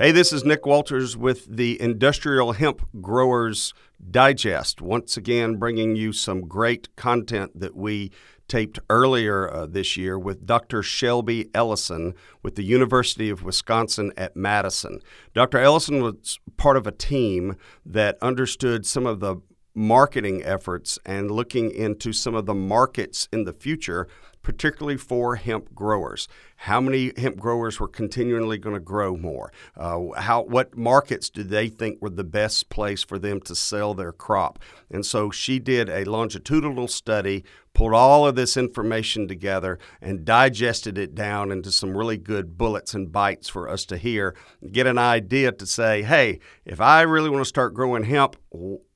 Hey, this is Nick Walters with the Industrial Hemp Growers Digest. Once again, bringing you some great content that we taped earlier uh, this year with Dr. Shelby Ellison with the University of Wisconsin at Madison. Dr. Ellison was part of a team that understood some of the marketing efforts and looking into some of the markets in the future particularly for hemp growers. How many hemp growers were continually going to grow more? Uh, how what markets do they think were the best place for them to sell their crop? And so she did a longitudinal study, pulled all of this information together, and digested it down into some really good bullets and bites for us to hear, get an idea to say, hey, if I really want to start growing hemp,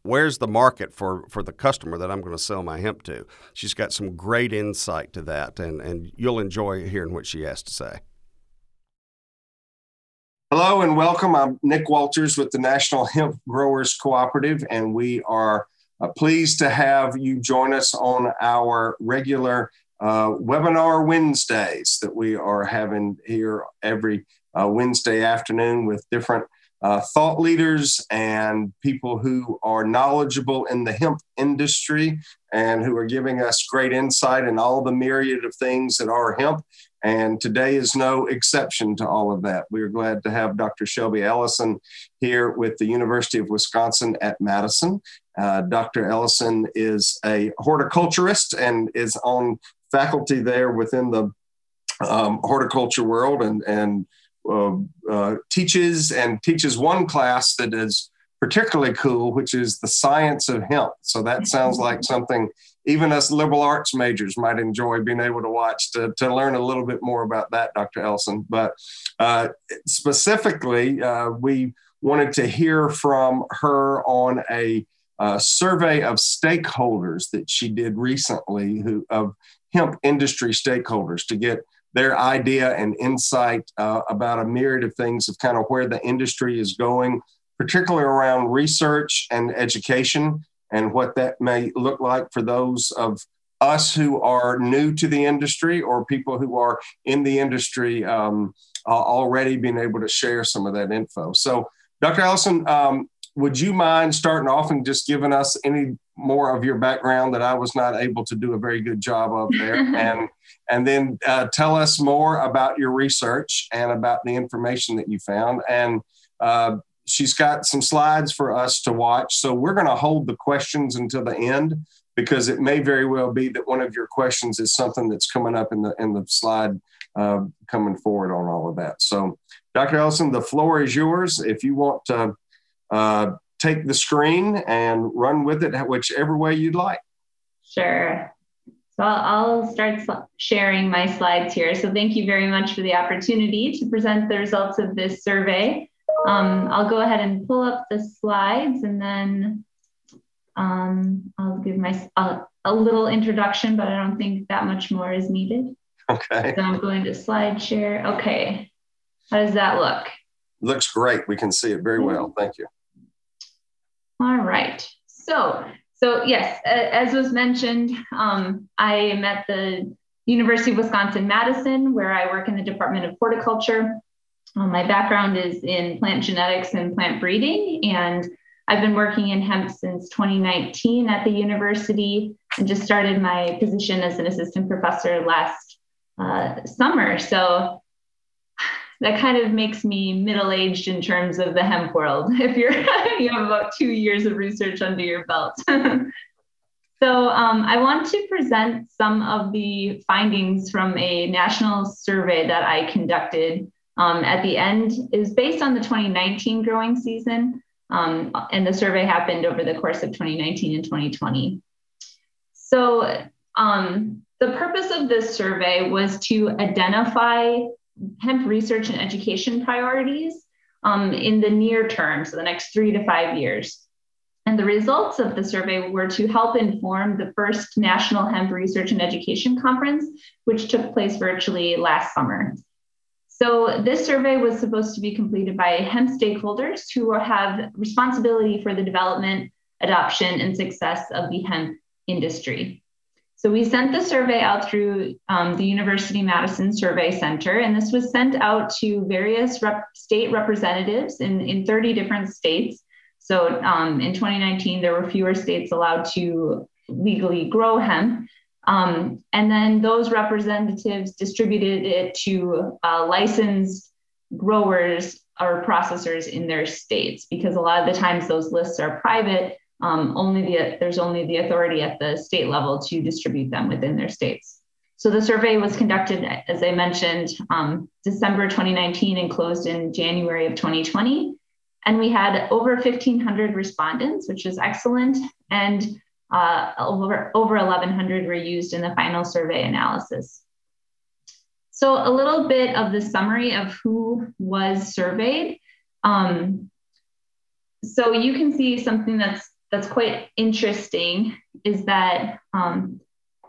where's the market for, for the customer that I'm going to sell my hemp to? She's got some great insight to that, and, and you'll enjoy hearing what she has to say. Hello and welcome. I'm Nick Walters with the National Hemp Growers Cooperative, and we are uh, pleased to have you join us on our regular uh, webinar Wednesdays that we are having here every uh, Wednesday afternoon with different uh, thought leaders and people who are knowledgeable in the hemp industry and who are giving us great insight in all the myriad of things that are hemp. And today is no exception to all of that. We are glad to have Dr. Shelby Ellison here with the University of Wisconsin at Madison. Uh, Dr. Ellison is a horticulturist and is on faculty there within the um, horticulture world and, and teaches and teaches one class that is particularly cool, which is the science of hemp. So that sounds like something even us liberal arts majors might enjoy being able to watch to, to learn a little bit more about that, Dr. Ellison. But uh, specifically, uh, we wanted to hear from her on a uh, survey of stakeholders that she did recently who of hemp industry stakeholders to get their idea and insight uh, about a myriad of things of kind of where the industry is going, particularly around research and education and what that may look like for those of us who are new to the industry or people who are in the industry um, uh, already being able to share some of that info. So, Dr. Ellison, um, would you mind starting off and just giving us any more of your background that I was not able to do a very good job of there, and and then uh, tell us more about your research and about the information that you found. And uh, she's got some slides for us to watch, so we're going to hold the questions until the end because it may very well be that one of your questions is something that's coming up in the in the slide uh, coming forward on all of that. So, Dr. Ellison, the floor is yours. If you want to uh, take the screen and run with it whichever way you'd like. Sure. So I'll start sharing my slides here. So thank you very much for the opportunity to present the results of this survey. Um, I'll go ahead and pull up the slides and then um, I'll give my uh, a little introduction, but I don't think that much more is needed. Okay. So I'm going to slide share. Okay. How does that look? Looks great. We can see it very well. Thank you. All right. So, so yes, as was mentioned, um, I am at the University of Wisconsin Madison, where I work in the Department of Horticulture. Um, my background is in plant genetics and plant breeding, and I've been working in hemp since 2019 at the university and just started my position as an assistant professor last uh, summer. So that kind of makes me middle-aged in terms of the hemp world if you're you have about two years of research under your belt. So um, i want to present some of the findings from a national survey that i conducted um, at the end. Is based on the 2019 growing season um, and the survey happened over the course of 2019 and 2020 so um, the purpose of this survey was to identify hemp research and education priorities um, in the near term, so the next three to five years. And the results of the survey were to help inform the first National Hemp Research and Education Conference, which took place virtually last summer. So, this survey was supposed to be completed by hemp stakeholders who have responsibility for the development, adoption, and success of the hemp industry. So we sent the survey out through um, the University Madison Survey Center, and this was sent out to various rep- state representatives in, in 30 different states. So um, in 2019, there were fewer states allowed to legally grow hemp. Um, and then those representatives distributed it to uh, licensed growers or processors in their states because a lot of the times those lists are private um, only the, there's only the authority at the state level to distribute them within their states. So the survey was conducted, as I mentioned, um, December 2019 and closed in January of 2020. And we had over 1,500 respondents, which is excellent. And uh, over, over 1,100 were used in the final survey analysis. So a little bit of the summary of who was surveyed. Um, so you can see something that's that's quite interesting is that um,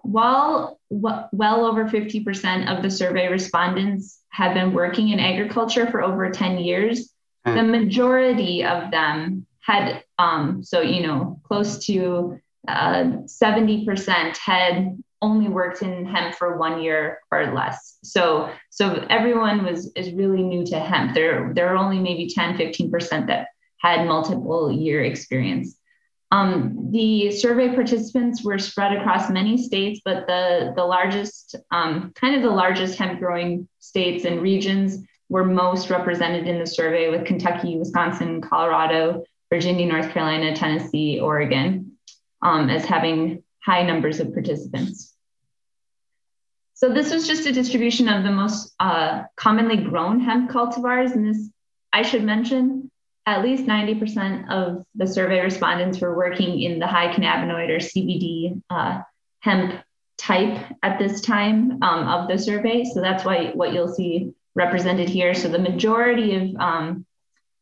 while w- well over 50% of the survey respondents have been working in agriculture for over 10 years, mm. the majority of them had, um, so, you know, close to uh, 70% had only worked in hemp for one year or less. So, so everyone was is really new to hemp. There, there are only maybe 10, 15% that had multiple year experience. Um, the survey participants were spread across many states, but the, the largest, um, kind of the largest hemp growing states and regions were most represented in the survey with Kentucky, Wisconsin, Colorado, Virginia, North Carolina, Tennessee, Oregon, um, as having high numbers of participants. So this was just a distribution of the most uh, commonly grown hemp cultivars. And this, I should mention, at least 90% of the survey respondents were working in the high cannabinoid or CBD uh, hemp type at this time um, of the survey. So that's why what you'll see represented here. So the majority of, um,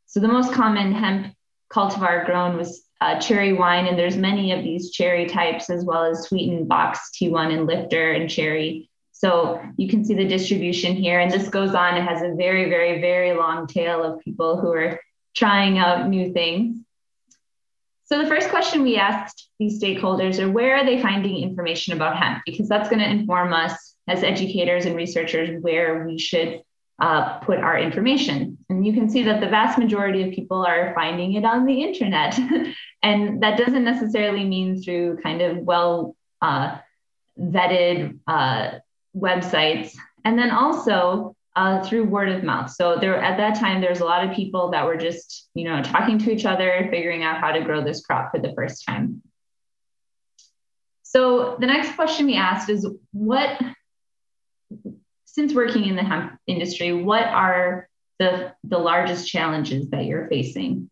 so the most common hemp cultivar grown was uh, cherry wine, and there's many of these cherry types as well as sweetened box T1 and lifter and cherry. So you can see the distribution here, and this goes on. It has a very, very, very long tail of people who are trying out new things. So the first question we asked these stakeholders are where are they finding information about hemp? Because that's going to inform us as educators and researchers where we should uh, put our information. And you can see that the vast majority of people are finding it on the internet. and that doesn't necessarily mean through kind of well uh, vetted uh, websites. And then also uh, through word of mouth. So there at that time, there's a lot of people that were just, you know, talking to each other, figuring out how to grow this crop for the first time. So the next question we asked is what, since working in the hemp industry, what are the, the largest challenges that you're facing?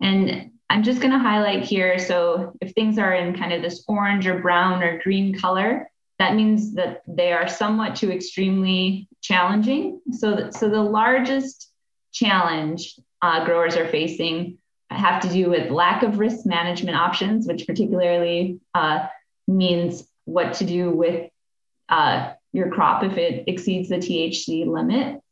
And I'm just going to highlight here. So if things are in kind of this orange or brown or green color, that means that they are somewhat to extremely challenging. So, so the largest challenge uh, growers are facing have to do with lack of risk management options, which particularly uh, means what to do with uh, your crop if it exceeds the THC limit,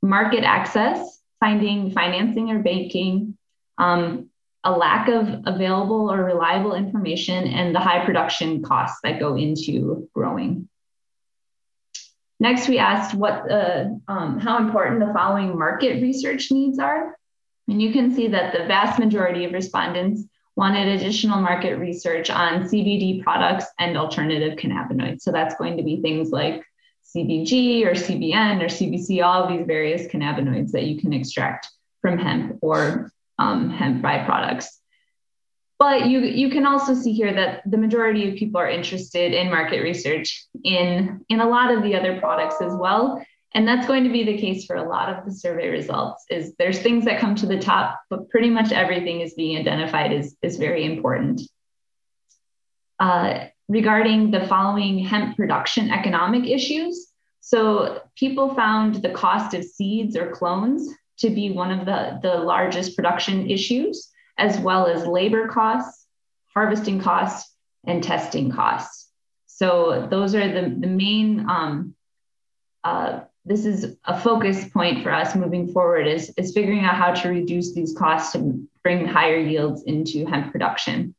market access, finding financing or banking, um, a lack of available or reliable information, and the high production costs that go into growing. Next, we asked what the, um, how important the following market research needs are. And you can see that the vast majority of respondents wanted additional market research on CBD products and alternative cannabinoids. So that's going to be things like CBG or CBN or CBC, all of these various cannabinoids that you can extract from hemp or um, hemp byproducts. But you, you can also see here that the majority of people are interested in market research in, in a lot of the other products as well. And that's going to be the case for a lot of the survey results is there's things that come to the top, but pretty much everything is being identified as, is very important. Uh, regarding the following hemp production economic issues. So people found the cost of seeds or clones to be one of the, the largest production issues, as well as labor costs, harvesting costs, and testing costs. So those are the, the main, um, uh, this is a focus point for us moving forward is, is figuring out how to reduce these costs to bring higher yields into hemp production.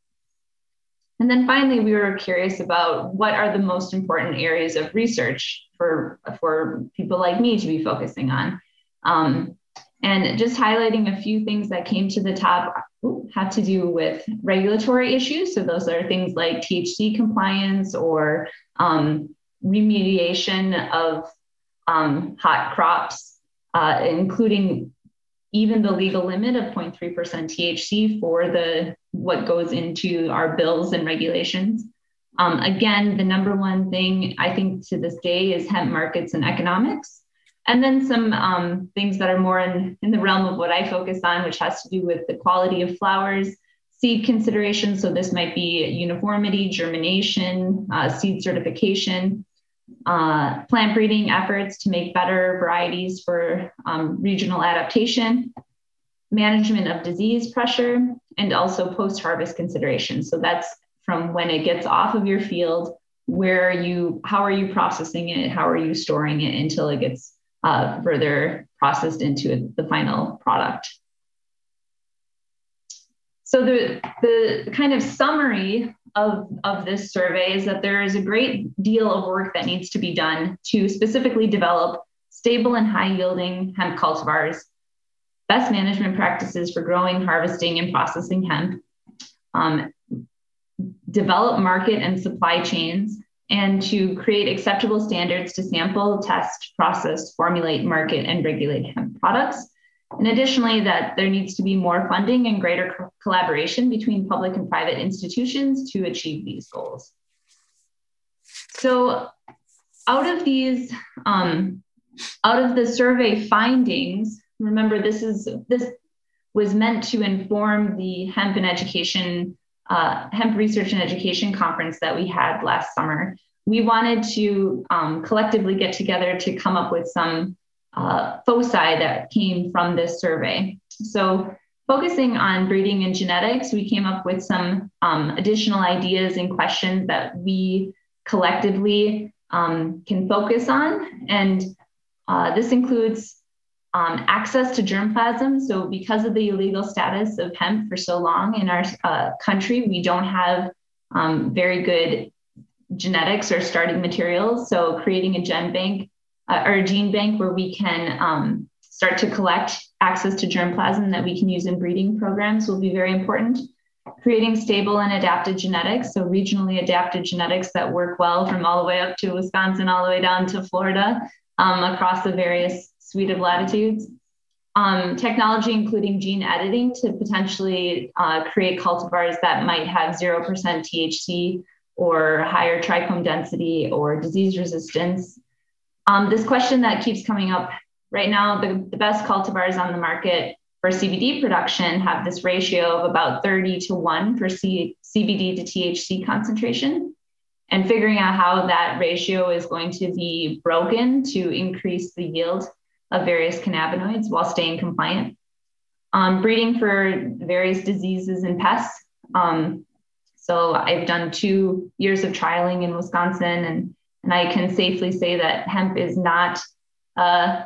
And then finally, we were curious about what are the most important areas of research for, for people like me to be focusing on. Um, and just highlighting a few things that came to the top have to do with regulatory issues. So those are things like THC compliance or um, remediation of um, hot crops, uh, including even the legal limit of 0.3% THC for the what goes into our bills and regulations. Um, again, the number one thing I think to this day is hemp markets and economics. And then some um, things that are more in, in the realm of what I focus on, which has to do with the quality of flowers, seed considerations. So this might be uniformity, germination, uh, seed certification, uh, plant breeding efforts to make better varieties for um, regional adaptation, management of disease pressure, and also post harvest considerations. So that's from when it gets off of your field, where you, how are you processing it, how are you storing it until it gets uh, further processed into the final product. So the, the kind of summary of, of this survey is that there is a great deal of work that needs to be done to specifically develop stable and high yielding hemp cultivars, best management practices for growing, harvesting, and processing hemp, um, develop market and supply chains, and to create acceptable standards to sample, test, process, formulate, market, and regulate hemp products. And additionally, that there needs to be more funding and greater co- collaboration between public and private institutions to achieve these goals. So, out of these, um, out of the survey findings, remember this is this was meant to inform the hemp and education uh, hemp research and education conference that we had last summer. We wanted to um, collectively get together to come up with some uh, foci that came from this survey. So, focusing on breeding and genetics, we came up with some um, additional ideas and questions that we collectively um, can focus on. And uh, this includes um, access to germplasm. So, because of the illegal status of hemp for so long in our uh, country, we don't have um, very good genetics or starting materials. So, creating a gen bank uh, or a gene bank where we can um, start to collect access to germplasm that we can use in breeding programs will be very important. Creating stable and adapted genetics, so regionally adapted genetics that work well from all the way up to Wisconsin, all the way down to Florida, um, across the various suite of latitudes. Um, technology, including gene editing, to potentially uh, create cultivars that might have 0% THC or higher trichome density or disease resistance. Um, this question that keeps coming up right now, the, the best cultivars on the market for CBD production have this ratio of about 30 to 1 for C, CBD to THC concentration. And figuring out how that ratio is going to be broken to increase the yield of various cannabinoids while staying compliant. Um, breeding for various diseases and pests. Um, so I've done two years of trialing in Wisconsin, and, and I can safely say that hemp is not uh,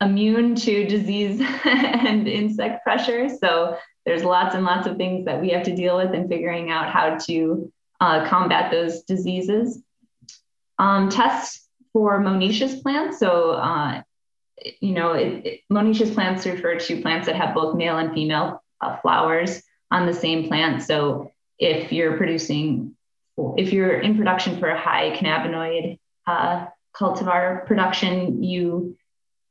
immune to disease and insect pressure. So there's lots and lots of things that we have to deal with in figuring out how to uh, combat those diseases. Um, tests for monoecious plants. So uh, you know, it, it, plants refer to plants that have both male and female uh, flowers on the same plant. So if you're producing, if you're in production for a high cannabinoid uh, cultivar production, you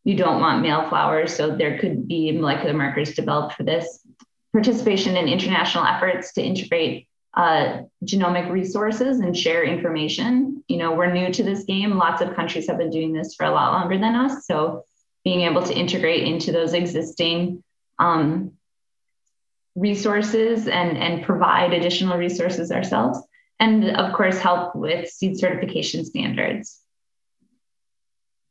you don't want male flowers. So there could be molecular markers developed for this. Participation in international efforts to integrate uh, genomic resources and share information. You know, we're new to this game. Lots of countries have been doing this for a lot longer than us. So being able to integrate into those existing um, resources and, and provide additional resources ourselves. And of course, help with seed certification standards.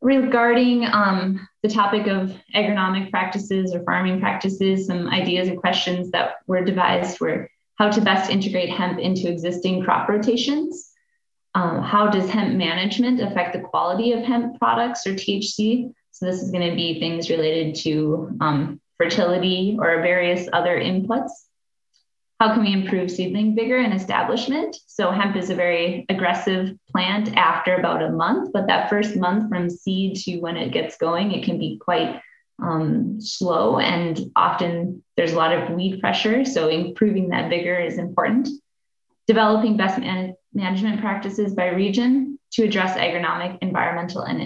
Regarding um, the topic of agronomic practices or farming practices, some ideas and questions that were devised were how to best integrate hemp into existing crop rotations. Um, how does hemp management affect the quality of hemp products or THC? So this is going to be things related to um, fertility or various other inputs. how can we improve seedling vigor and establishment? So hemp is a very aggressive plant after about a month, but that first month from seed to when it gets going, it can be quite um, slow and often there's a lot of weed pressure. So improving that vigor is important. Developing best man- management practices by region to address agronomic, environmental, and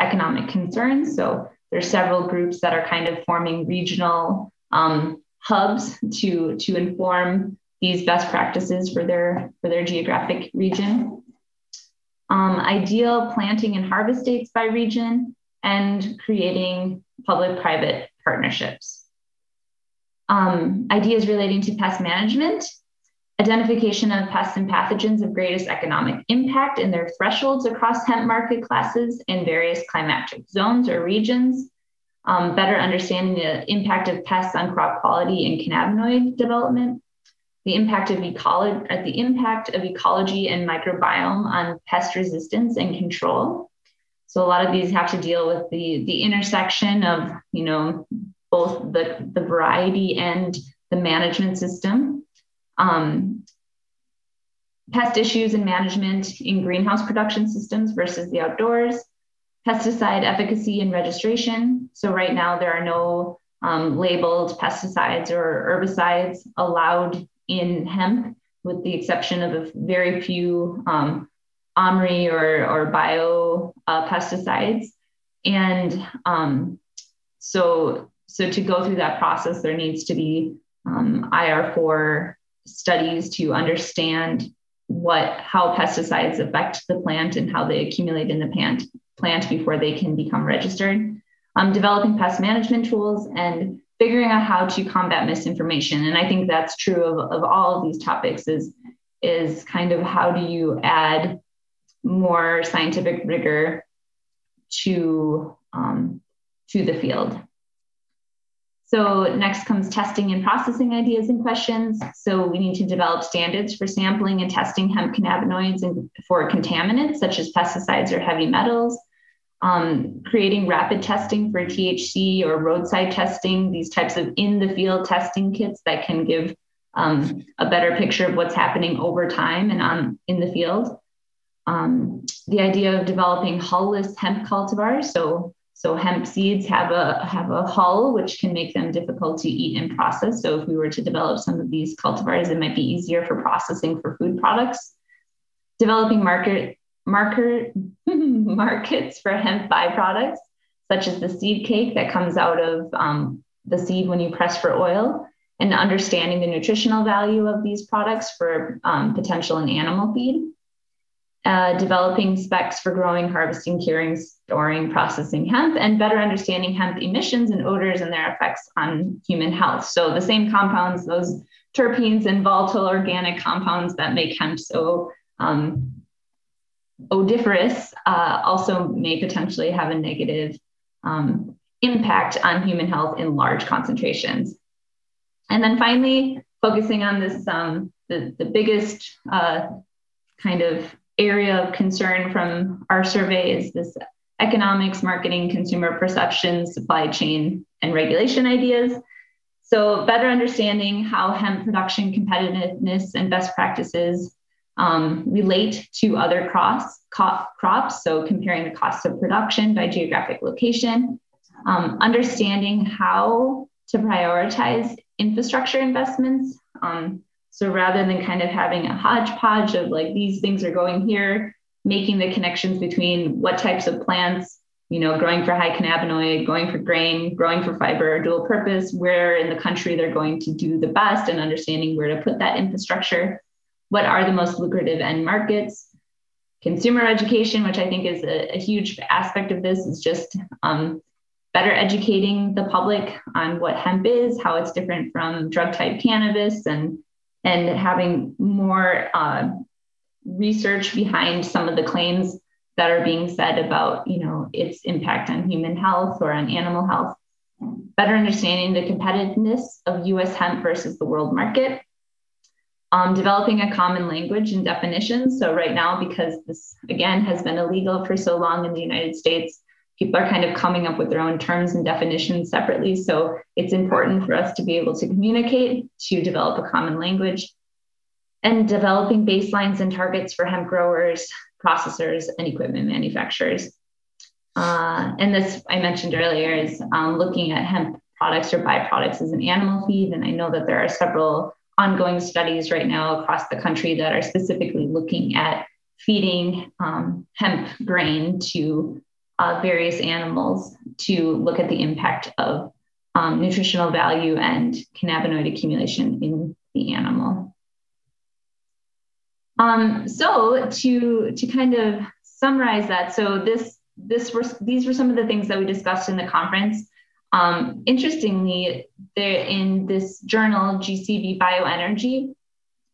economic concerns. So there's several groups that are kind of forming regional um, hubs to to inform these best practices for their for their geographic region. Um, ideal planting and harvest dates by region, and creating public-private partnerships. Um, ideas relating to pest management, identification of pests and pathogens of greatest economic impact and their thresholds across hemp market classes in various climatic zones or regions, um, better understanding the impact of pests on crop quality and cannabinoid development, the impact of ecology, uh, the impact of ecology and microbiome on pest resistance and control. So a lot of these have to deal with the the intersection of you know both the the variety and the management system. Um, pest issues and management in greenhouse production systems versus the outdoors, pesticide efficacy and registration. So right now there are no um, labeled pesticides or herbicides allowed in hemp, with the exception of a very few um, OMRI or, or bio uh, pesticides. And um, so, so to go through that process, there needs to be um, IR4 studies to understand what how pesticides affect the plant and how they accumulate in the plant plant before they can become registered. Um, developing pest management tools and figuring out how to combat misinformation. And I think that's true of, of all of these topics is, is kind of how do you add more scientific rigor to, um, to the field. So next comes testing and processing ideas and questions. So we need to develop standards for sampling and testing hemp cannabinoids and for contaminants such as pesticides or heavy metals um, creating rapid testing for THC or roadside testing, these types of in the field testing kits that can give um, a better picture of what's happening over time and on in the field. Um, the idea of developing hull-less hemp cultivars, so so hemp seeds have a have a hull which can make them difficult to eat and process. So if we were to develop some of these cultivars, it might be easier for processing for food products. Developing market marker, markets for hemp byproducts, such as the seed cake that comes out of um, the seed when you press for oil, and understanding the nutritional value of these products for um, potential in animal feed. Uh, developing specs for growing, harvesting, curing, storing, processing hemp, and better understanding hemp emissions and odors and their effects on human health. So, the same compounds, those terpenes and volatile organic compounds that make hemp so um, odoriferous uh, also may potentially have a negative um, impact on human health in large concentrations. And then finally, focusing on this, um, the, the biggest uh, kind of area of concern from our survey is this economics, marketing, consumer perception, supply chain, and regulation ideas. So, better understanding how hemp production competitiveness and best practices um, relate to other crops, crops. So comparing the cost of production by geographic location, um, understanding how to prioritize infrastructure investments. Um, so rather than kind of having a hodgepodge of like these things are going here, making the connections between what types of plants, you know, growing for high cannabinoid, going for grain, growing for fiber dual purpose, where in the country they're going to do the best and understanding where to put that infrastructure what are the most lucrative end markets? Consumer education which i think is a, a huge aspect of this is just um, better educating the public on what hemp is how it's different from drug type cannabis and and having more uh, research behind some of the claims that are being said about you know its impact on human health or on animal health better understanding the competitiveness of us hemp versus the world market um, developing a common language and definitions. So right now, because this again has been illegal for so long in the United States, people are kind of coming up with their own terms and definitions separately. So it's important for us to be able to communicate, to develop a common language, and developing baselines and targets for hemp growers, processors, and equipment manufacturers. Uh, and this I mentioned earlier is um, looking at hemp products or byproducts as an animal feed. And I know that there are several ongoing studies right now across the country that are specifically looking at feeding um, hemp grain to uh, various animals to look at the impact of um, nutritional value and cannabinoid accumulation in the animal. Um, so to to kind of summarize that, so this this were these were some of the things that we discussed in the conference. Um, interestingly, there in this journal GCB Bioenergy,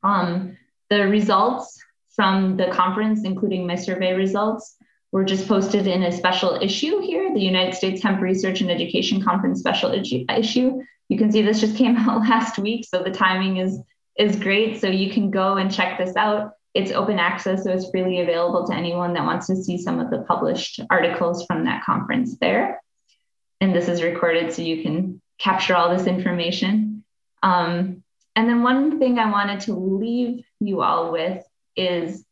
um, the results from the conference, including my survey results, were just posted in a special issue here, the United States Hemp Research and Education Conference special issue. You can see this just came out last week, so the timing is is great. So you can go and check this out. It's open access, so it's freely available to anyone that wants to see some of the published articles from that conference there. And this is recorded so you can capture all this information. Um, and then one thing I wanted to leave you all with is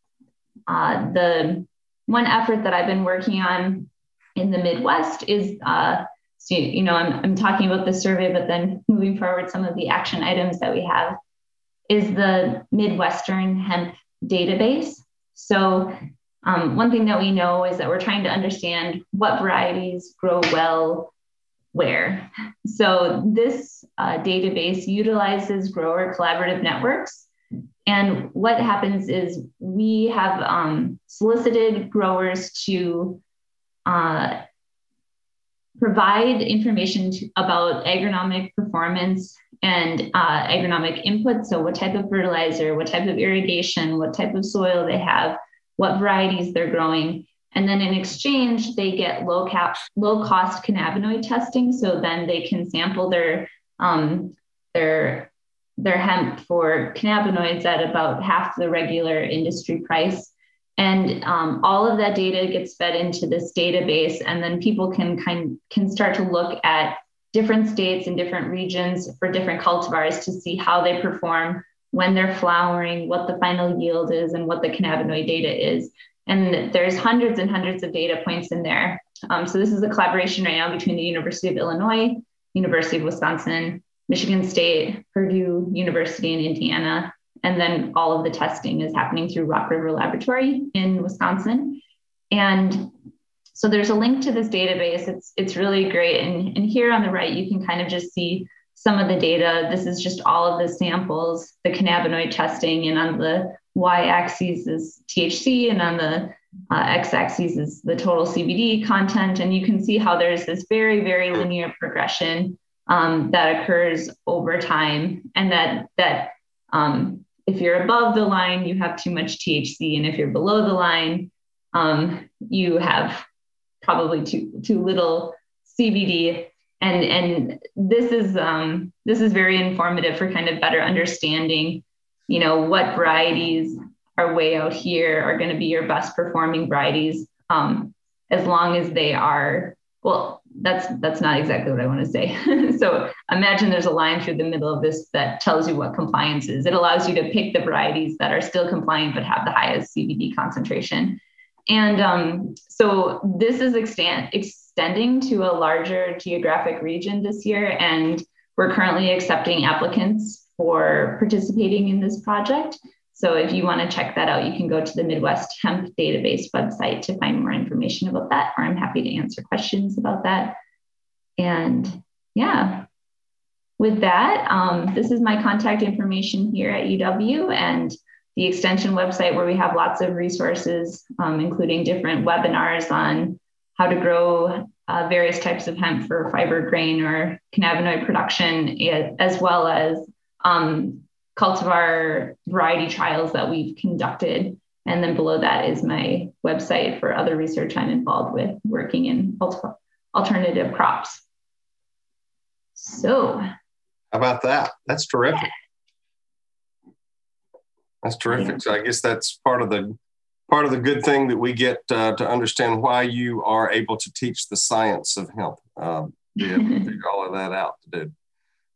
uh, the one effort that I've been working on in the Midwest is, uh, so, you know, I'm, I'm talking about the survey, but then moving forward, some of the action items that we have is the Midwestern hemp database. So um, one thing that we know is that we're trying to understand what varieties grow well where. So this uh, database utilizes grower collaborative networks and what happens is we have um, solicited growers to uh, provide information to, about agronomic performance and uh, agronomic input. So, what type of fertilizer, what type of irrigation, what type of soil they have, what varieties they're growing. And then in exchange, they get low cap, low cost cannabinoid testing. So then they can sample their um, their their hemp for cannabinoids at about half the regular industry price. And um, all of that data gets fed into this database, and then people can kind can start to look at different states and different regions for different cultivars to see how they perform when they're flowering, what the final yield is, and what the cannabinoid data is. And there's hundreds and hundreds of data points in there. Um, so this is a collaboration right now between the University of Illinois, University of Wisconsin, Michigan State, Purdue University in Indiana, and then all of the testing is happening through Rock River Laboratory in Wisconsin. And so there's a link to this database. It's it's really great. And, and here on the right, you can kind of just see some of the data. This is just all of the samples, the cannabinoid testing, and on the y-axis is THC, and on the uh, x-axis is the total CBD content. And you can see how there's this very, very linear progression um, that occurs over time, and that that um, if you're above the line, you have too much THC, and if you're below the line, um, you have probably too too little CBD. And and this is um, this is very informative for kind of better understanding, you know, what varieties are way out here are going to be your best performing varieties, um, as long as they are well that's that's not exactly what I want to say. so imagine there's a line through the middle of this that tells you what compliance is. It allows you to pick the varieties that are still compliant but have the highest CBD concentration. And um, so this is extend, extending to a larger geographic region this year, and we're currently accepting applicants for participating in this project. So if you want to check that out, you can go to the Midwest Hemp Database website to find more information about that, or I'm happy to answer questions about that. And yeah, with that, um, this is my contact information here at UW and the extension website where we have lots of resources, um, including different webinars on how to grow uh, various types of hemp for fiber grain or cannabinoid production, as well as um, cultivar variety trials that we've conducted. And then below that is my website for other research I'm involved with working in alternative crops. So, how about that? That's terrific. That's terrific. So I guess that's part of the part of the good thing that we get uh, to understand why you are able to teach the science of hemp. Uh, be able to figure all of that out, dude.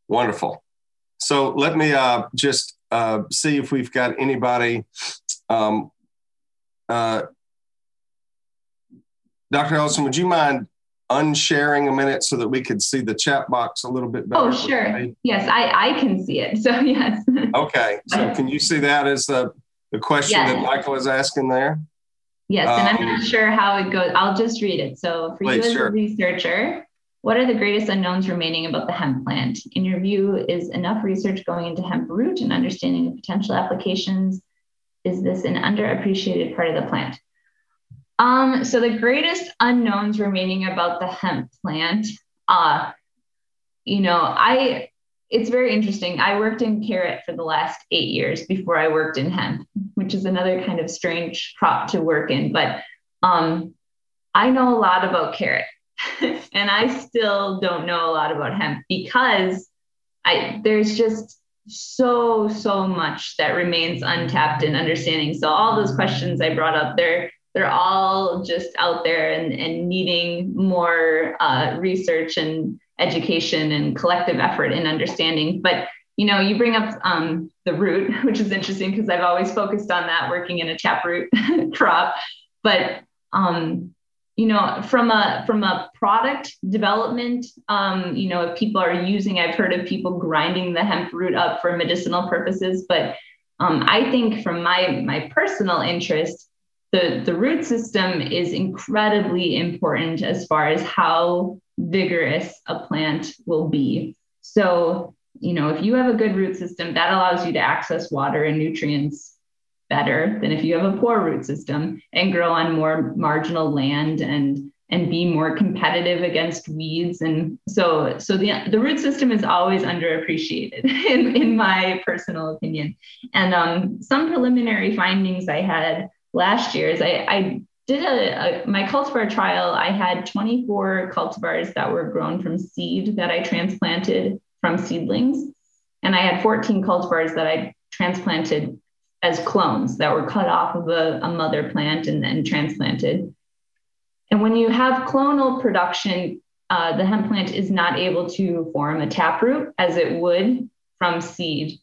Wonderful. So let me uh, just uh, see if we've got anybody. Um, uh, Dr. Ellison, would you mind unsharing a minute so that we could see the chat box a little bit better? Oh, sure. Yes, I, I can see it. So, yes. okay. So, can you see that as the, the question yes. that Michael is asking there? Yes, and I'm not um, sure how it goes. I'll just read it. So, for please, you as sure. a researcher, what are the greatest unknowns remaining about the hemp plant? In your view, is enough research going into hemp root and understanding the potential applications? Is this an underappreciated part of the plant? Um, so the greatest unknowns remaining about the hemp plant, uh, you know, I it's very interesting. I worked in carrot for the last eight years before I worked in hemp, which is another kind of strange crop to work in. But um, I know a lot about carrot, and I still don't know a lot about hemp because I there's just so so much that remains untapped in understanding. So all those questions I brought up, they're they're all just out there and, and needing more uh, research and education and collective effort and understanding. But you know, you bring up um, the root, which is interesting because I've always focused on that working in a taproot crop. But um, you know, from a from a product development, um, you know, if people are using, I've heard of people grinding the hemp root up for medicinal purposes. But um, I think from my my personal interest, the, the root system is incredibly important as far as how vigorous a plant will be. So, you know, if you have a good root system, that allows you to access water and nutrients better than if you have a poor root system and grow on more marginal land and and be more competitive against weeds and so so the the root system is always underappreciated in, in my personal opinion and um, some preliminary findings i had last year is I, I did a, a, my cultivar trial. I had 24 cultivars that were grown from seed that I transplanted from seedlings, and I had 14 cultivars that I transplanted as clones that were cut off of a, a mother plant and then transplanted. And when you have clonal production, uh, the hemp plant is not able to form a taproot as it would from seed.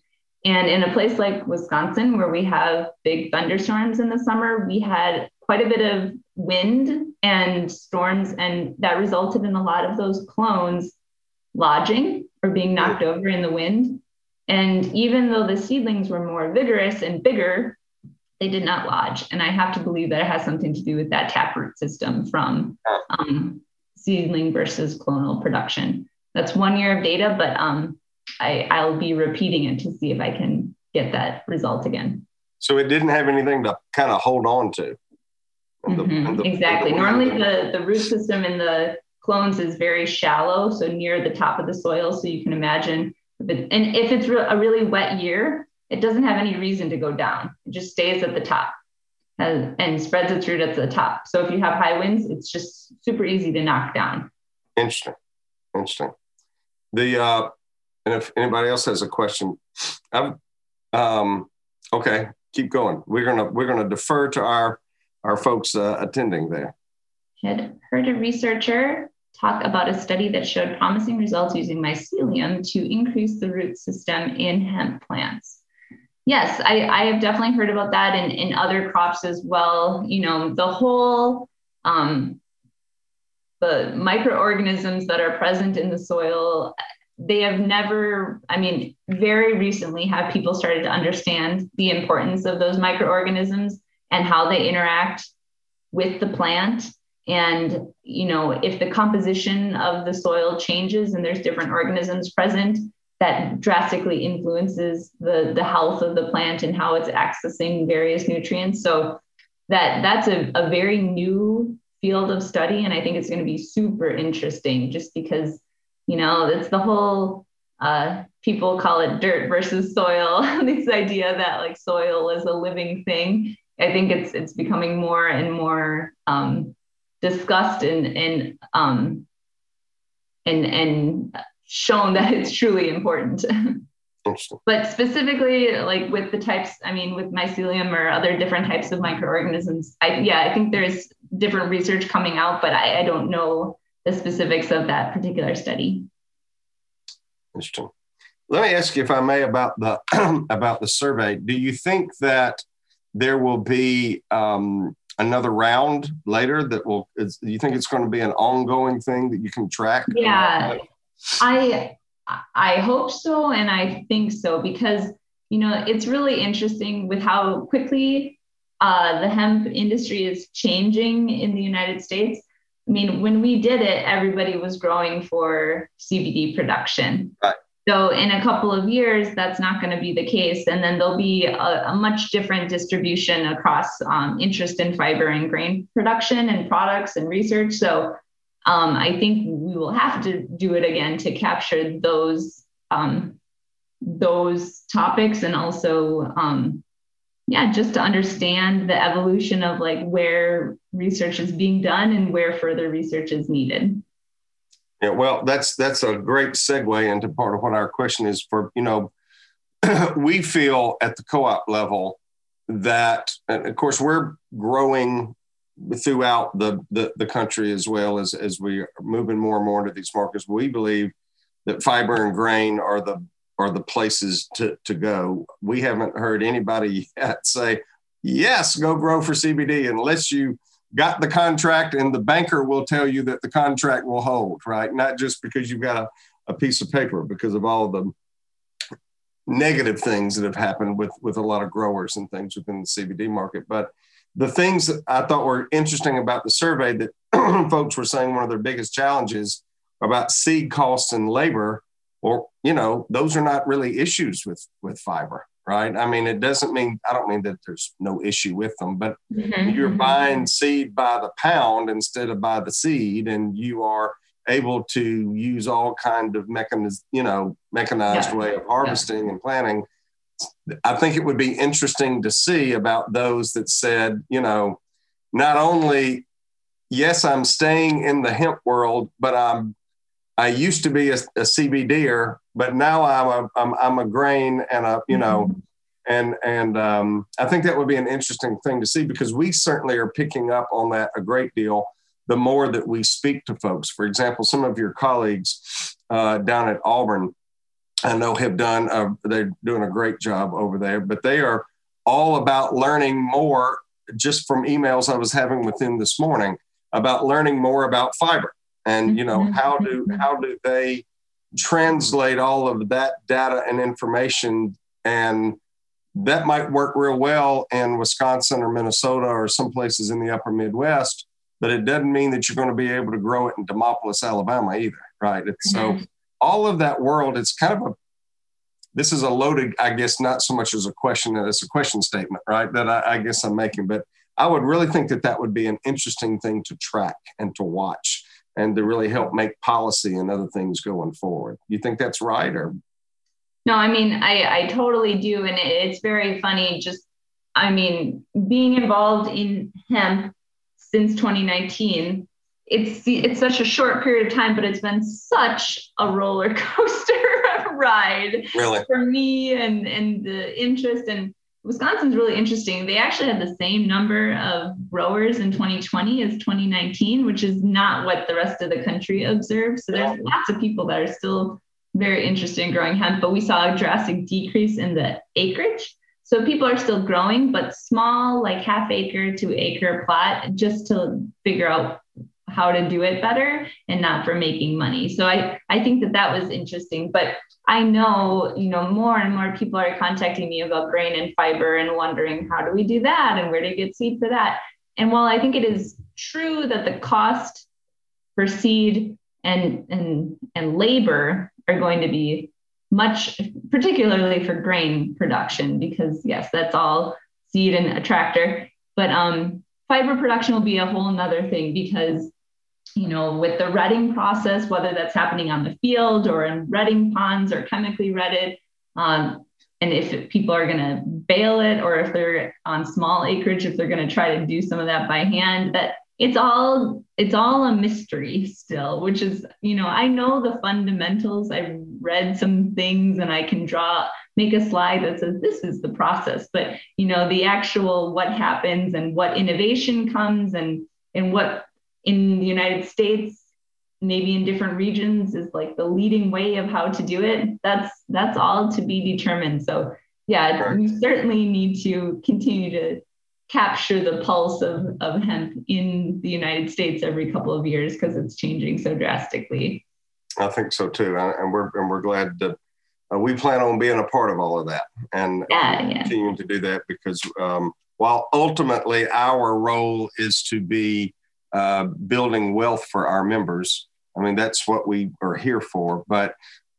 And in a place like Wisconsin, where we have big thunderstorms in the summer, we had quite a bit of wind and storms, and that resulted in a lot of those clones lodging or being knocked over in the wind. And even though the seedlings were more vigorous and bigger, they did not lodge. And I have to believe that it has something to do with that taproot system from um, seedling versus clonal production. That's one year of data, but um, I, I'll be repeating it to see if I can get that result again. So it didn't have anything to kind of hold on to. The, mm-hmm. the, exactly. The Normally, the, the root system in the clones is very shallow, so near the top of the soil. So you can imagine, and if it's a really wet year, it doesn't have any reason to go down. It just stays at the top and, and spreads its root at the top. So if you have high winds, it's just super easy to knock down. Interesting. Interesting. The uh, and if anybody else has a question, I've, um, okay, keep going. We're gonna we're gonna defer to our our folks uh, attending there. Had heard a researcher talk about a study that showed promising results using mycelium to increase the root system in hemp plants. Yes, I, I have definitely heard about that in, in other crops as well. You know, the whole um, the microorganisms that are present in the soil they have never, I mean, very recently have people started to understand the importance of those microorganisms and how they interact with the plant. And, you know, if the composition of the soil changes and there's different organisms present, that drastically influences the, the health of the plant and how it's accessing various nutrients. So that that's a, a very new field of study. And I think it's going to be super interesting just because you know, it's the whole uh, people call it dirt versus soil. this idea that like soil is a living thing. I think it's it's becoming more and more um, discussed and and um, and and shown that it's truly important. But specifically, like with the types, I mean, with mycelium or other different types of microorganisms, I, yeah, I think there's different research coming out, but I, I don't know the specifics of that particular study. Interesting. Let me ask you, if I may, about the about the survey. Do you think that there will be um, another round later that will? Is, do you think it's going to be an ongoing thing that you can track? Yeah, I I hope so, and I think so because you know it's really interesting with how quickly uh, the hemp industry is changing in the United States. I mean, when we did it, everybody was growing for CBD production. Right. So in a couple of years, that's not going to be the case, and then there'll be a, a much different distribution across um, interest in fiber and grain production and products and research. So um, I think we will have to do it again to capture those um, those topics and also um, yeah just to understand the evolution of like where research is being done and where further research is needed yeah well that's that's a great segue into part of what our question is for you know we feel at the co-op level that and of course we're growing throughout the, the, the country as well as, as we are moving more and more into these markets. We believe that fiber and grain are the are the places to, to go. We haven't heard anybody yet say, yes, go grow for CBD unless you got the contract and the banker will tell you that the contract will hold, right? Not just because you've got a, a piece of paper, because of all the negative things that have happened with, with a lot of growers and things within the CBD market. But the things that I thought were interesting about the survey that folks were saying one of their biggest challenges about seed costs and labor, or you know, those are not really issues with with fiber, right? I mean, it doesn't mean I don't mean that there's no issue with them, but mm-hmm. you're mm-hmm. buying seed by the pound instead of by the seed, and you are able to use all kind of mechanized, you know, mechanized yeah. way of harvesting yeah. and planting I think it would be interesting to see about those that said, you know, not only, yes, I'm staying in the hemp world, but I'm, I used to be a, a CBDer, but now I'm a, I'm, I'm a grain and a, you know, mm-hmm. and, and um, I think that would be an interesting thing to see because we certainly are picking up on that a great deal the more that we speak to folks. For example, some of your colleagues uh, down at Auburn, I know have done, uh, they're doing a great job over there, but they are all about learning more just from emails I was having with them this morning about learning more about fiber and, you know, mm-hmm. how do, how do they translate all of that data and information and that might work real well in Wisconsin or Minnesota or some places in the upper Midwest, but it doesn't mean that you're going to be able to grow it in Demopolis, Alabama either, right? It's, mm-hmm. So all of that world, it's kind of a this is a loaded, I guess, not so much as a question as a question statement, right? That I, I, guess I'm making, but I would really think that that would be an interesting thing to track and to watch and to really help make policy and other things going forward. You think that's right or? No, I mean, I, I totally do. And it's very funny. Just, I mean, being involved in hemp since 2019 it's it's such a short period of time, but it's been such a roller coaster ride really? for me and and the interest and Wisconsin's really interesting. They actually had the same number of growers in 2020 as 2019, which is not what the rest of the country observed. So there's lots of people that are still very interested in growing hemp, but we saw a drastic decrease in the acreage. So people are still growing, but small, like half acre to acre plot, just to figure out how to do it better and not for making money. So I, I think that that was interesting. But I know, you know, more and more people are contacting me about grain and fiber and wondering how do we do that and where do you get seed for that? And while I think it is true that the cost for seed and and and labor are going to be much particularly for grain production because yes that's all seed and a tractor but um fiber production will be a whole nother thing because you know, with the retting process, whether that's happening on the field or in retting ponds or chemically retted, um, and if people are going to bale it or if they're on small acreage, if they're going to try to do some of that by hand, that it's all it's all a mystery still which is you know i know the fundamentals. I've read some things and i can draw make a slide that says this is the process but you know the actual what happens and what innovation comes and and what in the united states maybe in different regions is like the leading way of how to do it. That's that's all to be determined. So yeah we certainly need to continue to capture the pulse of, of hemp in the united states every couple of years because it's changing so drastically. I think so too. And we're and we're glad that uh, we plan on being a part of all of that and yeah, yeah. continuing to do that because um, while ultimately our role is to be uh, building wealth for our members I mean, that's what we are here for. But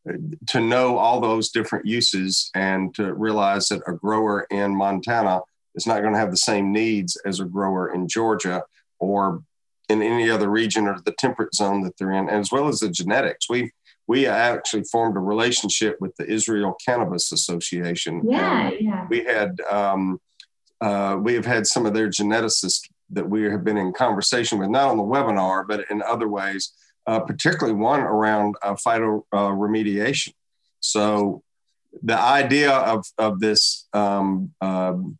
uh, to know all those different uses and to realize that a grower in Montana is not going to have the same needs as a grower in Georgia or in any other region or the temperate zone that they're in, as well as the genetics. We we actually formed a relationship with the Israel Cannabis Association. Yeah, yeah. We had um, uh, we have had some of their geneticists that we have been in conversation with, not on the webinar, but in other ways, uh, particularly one around uh, phytoremediation. So the idea of, of this um, um,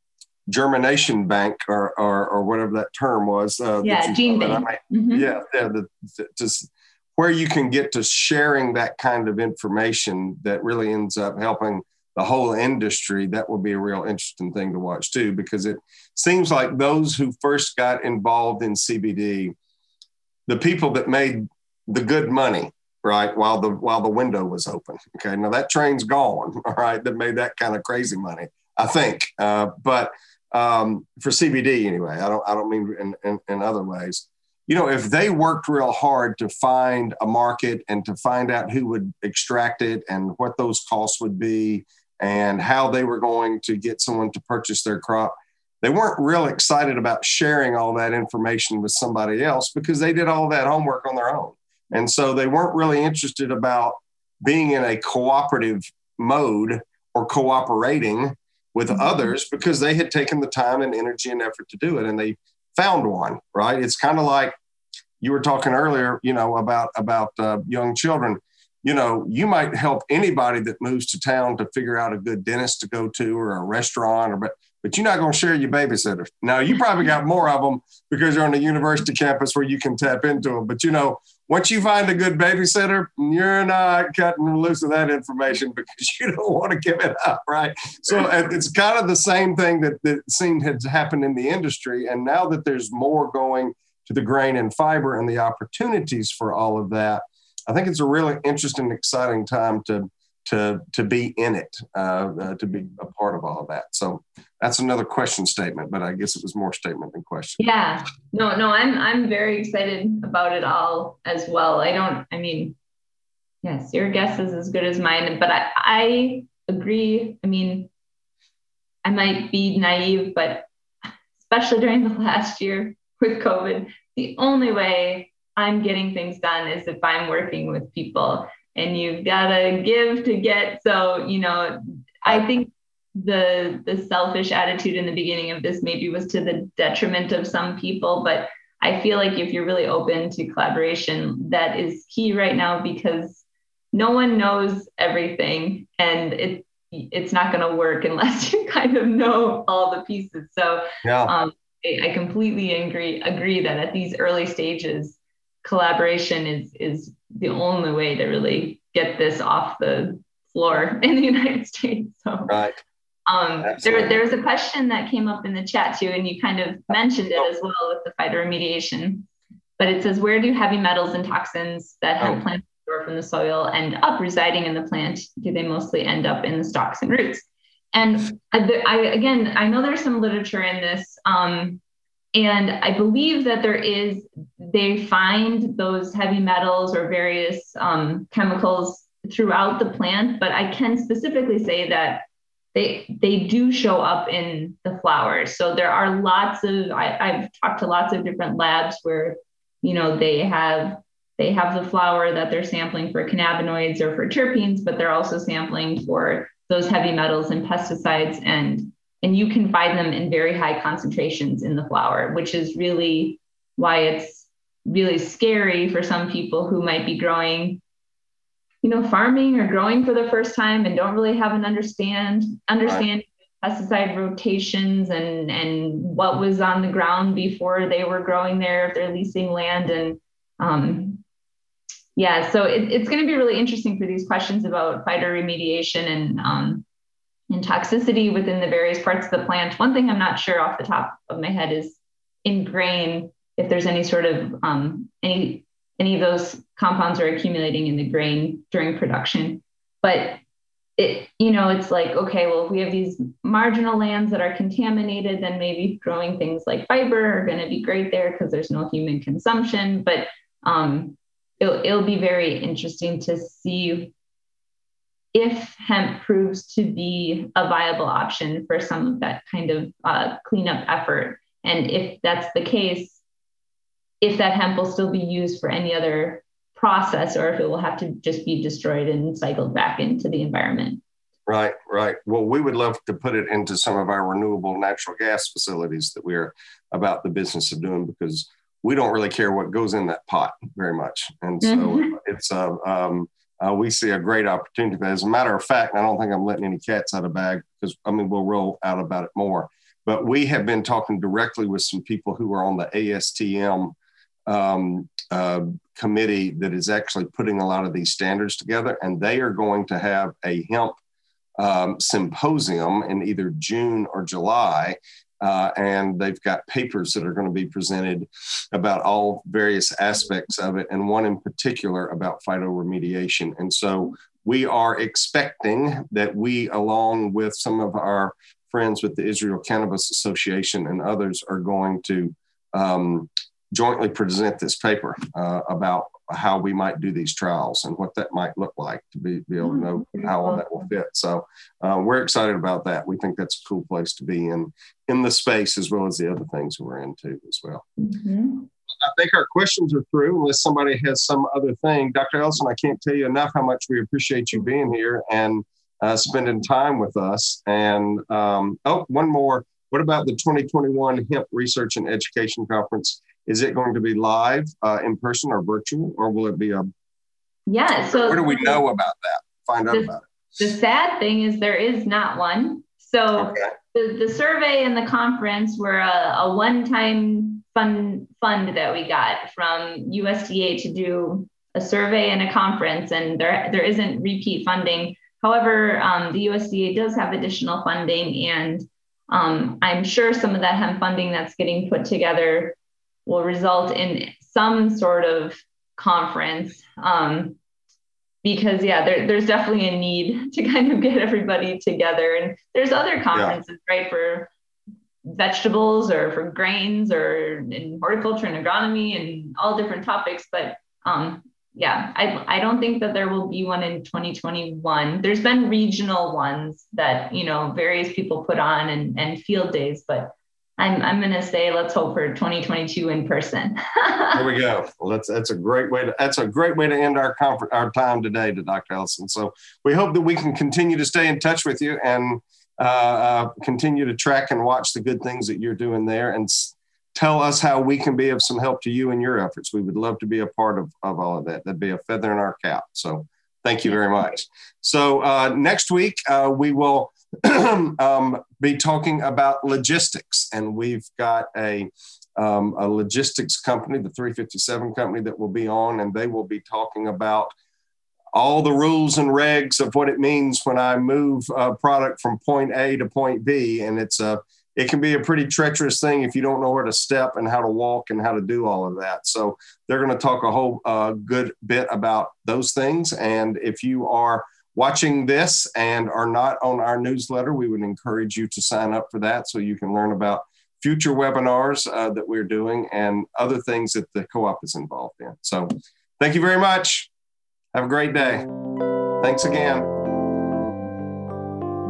germination bank or, or, or, whatever that term was. Uh, yeah, gene bank. mm-hmm. Yeah, yeah the, the, just where you can get to sharing that kind of information that really ends up helping the whole industry, that will be a real interesting thing to watch too, because it seems like those who first got involved in CBD, the people that made the good money right while the while the window was open okay? Now that train's gone all right that made that kind of crazy money i think uh, but um, for cbd anyway i don't i don't mean in, in, in other ways. You know if they worked real hard to find a market and to find out who would extract it and what those costs would be and how they were going to get someone to purchase their crop they weren't real excited about sharing all that information with somebody else because they did all that homework on their own and so they weren't really interested about being in a cooperative mode or cooperating with mm-hmm. others because they had taken the time and energy and effort to do it and they found one, right? It's kind of like you were talking earlier, you know, about about uh, young children. You know, you might help anybody that moves to town to figure out a good dentist to go to or a restaurant or but but you're not going to share your babysitter. Now, you probably got more of them because you're on a university campus where you can tap into them. But you know, once you find a good babysitter, you're not cutting loose of that information because you don't want to give it up, right? So it's kind of the same thing that, that seemed had happened in the industry. And now that there's more going to the grain and fiber and the opportunities for all of that, I think it's a really interesting, exciting time to to to be in it, uh, uh, to be a part of all of that. So that's another question statement, but I guess it was more statement than question. Yeah, no, no, I'm I'm very excited about it all as well. I don't, I mean, yes, your guess is as good as mine, but I I agree. I mean, I might be naive, but especially during the last year with COVID, the only way I'm getting things done is if I'm working with people and you've got to give to get. So, you know, I think the the selfish attitude in the beginning of this maybe was to the detriment of some people, but I feel like if you're really open to collaboration, that is key right now because no one knows everything and it it's not going to work unless you kind of know all the pieces. So yeah. um, I, I completely agree agree that at these early stages, collaboration is is the only way to really get this off the floor in the United States. So right. Um, there, there was a question that came up in the chat too, and you kind of mentioned it as well with the phytoremediation. But it says, where do heavy metals and toxins that have oh. plants store from the soil end up residing in the plant? Do they mostly end up in the stalks and roots? And I, I again, I know there's some literature in this. Um, and I believe that there is, they find those heavy metals or various um, chemicals throughout the plant, but I can specifically say that they they do show up in the flowers. So there are lots of I, I've talked to lots of different labs where you know they have they have the flower that they're sampling for cannabinoids or for terpenes, but they're also sampling for those heavy metals and pesticides and and you can find them in very high concentrations in the flower, which is really why it's really scary for some people who might be growing you know farming or growing for the first time and don't really have an understand understand right. pesticide rotations and and what was on the ground before they were growing there if they're leasing land and um, yeah so it, it's going to be really interesting for these questions about phytoremediation and um, and toxicity within the various parts of the plant one thing i'm not sure off the top of my head is in grain if there's any sort of um, any any of those compounds are accumulating in the grain during production. But it, you know, it's like, okay, well, if we have these marginal lands that are contaminated, then maybe growing things like fiber are going to be great there because there's no human consumption. But um, it'll, it'll be very interesting to see if hemp proves to be a viable option for some of that kind of uh, cleanup effort. And if that's the case, if that hemp will still be used for any other process or if it will have to just be destroyed and cycled back into the environment. Right, right. Well, we would love to put it into some of our renewable natural gas facilities that we're about the business of doing because we don't really care what goes in that pot very much. And so mm-hmm. it's uh, um, uh, we see a great opportunity. As a matter of fact, I don't think I'm letting any cats out of bag because I mean we'll roll out about it more. But we have been talking directly with some people who are on the ASTM um, uh, committee that is actually putting a lot of these standards together, and they are going to have a hemp um, symposium in either June or July. Uh, and they've got papers that are going to be presented about all various aspects of it, and one in particular about phytoremediation. And so we are expecting that we, along with some of our friends with the Israel Cannabis Association and others, are going to um, jointly present this paper uh, about how we might do these trials and what that might look like to be, be able to know mm-hmm. how all that will fit. So uh, we're excited about that. We think that's a cool place to be in in the space as well as the other things we're into as well. Mm-hmm. I think our questions are through, unless somebody has some other thing. Dr. Ellison, I can't tell you enough how much we appreciate you being here and uh, spending time with us. And um, oh, one more. What about the 2021 Hemp Research and Education Conference? Is it going to be live, uh, in person, or virtual, or will it be a? Yeah. So what do we know about that? Find out the, about it. The sad thing is there is not one. So okay. the, the survey and the conference were a, a one-time fund fund that we got from USDA to do a survey and a conference, and there there isn't repeat funding. However, um, the USDA does have additional funding, and um, I'm sure some of that hemp funding that's getting put together will result in some sort of conference. Um, because yeah, there, there's definitely a need to kind of get everybody together. And there's other conferences, yeah. right, for vegetables or for grains or in horticulture and agronomy and all different topics. But um, yeah, I, I don't think that there will be one in 2021. There's been regional ones that, you know, various people put on and, and field days, but I'm I'm gonna say let's hope for 2022 in person. there we go. Well, that's that's a great way to that's a great way to end our conference our time today to Dr. Ellison. So we hope that we can continue to stay in touch with you and uh, uh, continue to track and watch the good things that you're doing there and s- tell us how we can be of some help to you in your efforts. We would love to be a part of, of all of that. That'd be a feather in our cap. So thank you very much. So uh, next week uh, we will um, be talking about logistics. And we've got a, um, a logistics company, the 357 company, that will be on, and they will be talking about all the rules and regs of what it means when I move a product from point A to point B. And it's a it can be a pretty treacherous thing if you don't know where to step and how to walk and how to do all of that. So they're going to talk a whole uh, good bit about those things. And if you are watching this and are not on our newsletter, we would encourage you to sign up for that so you can learn about future webinars uh, that we're doing and other things that the co op is involved in. So, thank you very much. Have a great day. Thanks again.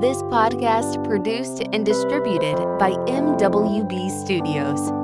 This podcast produced and distributed by MWB Studios.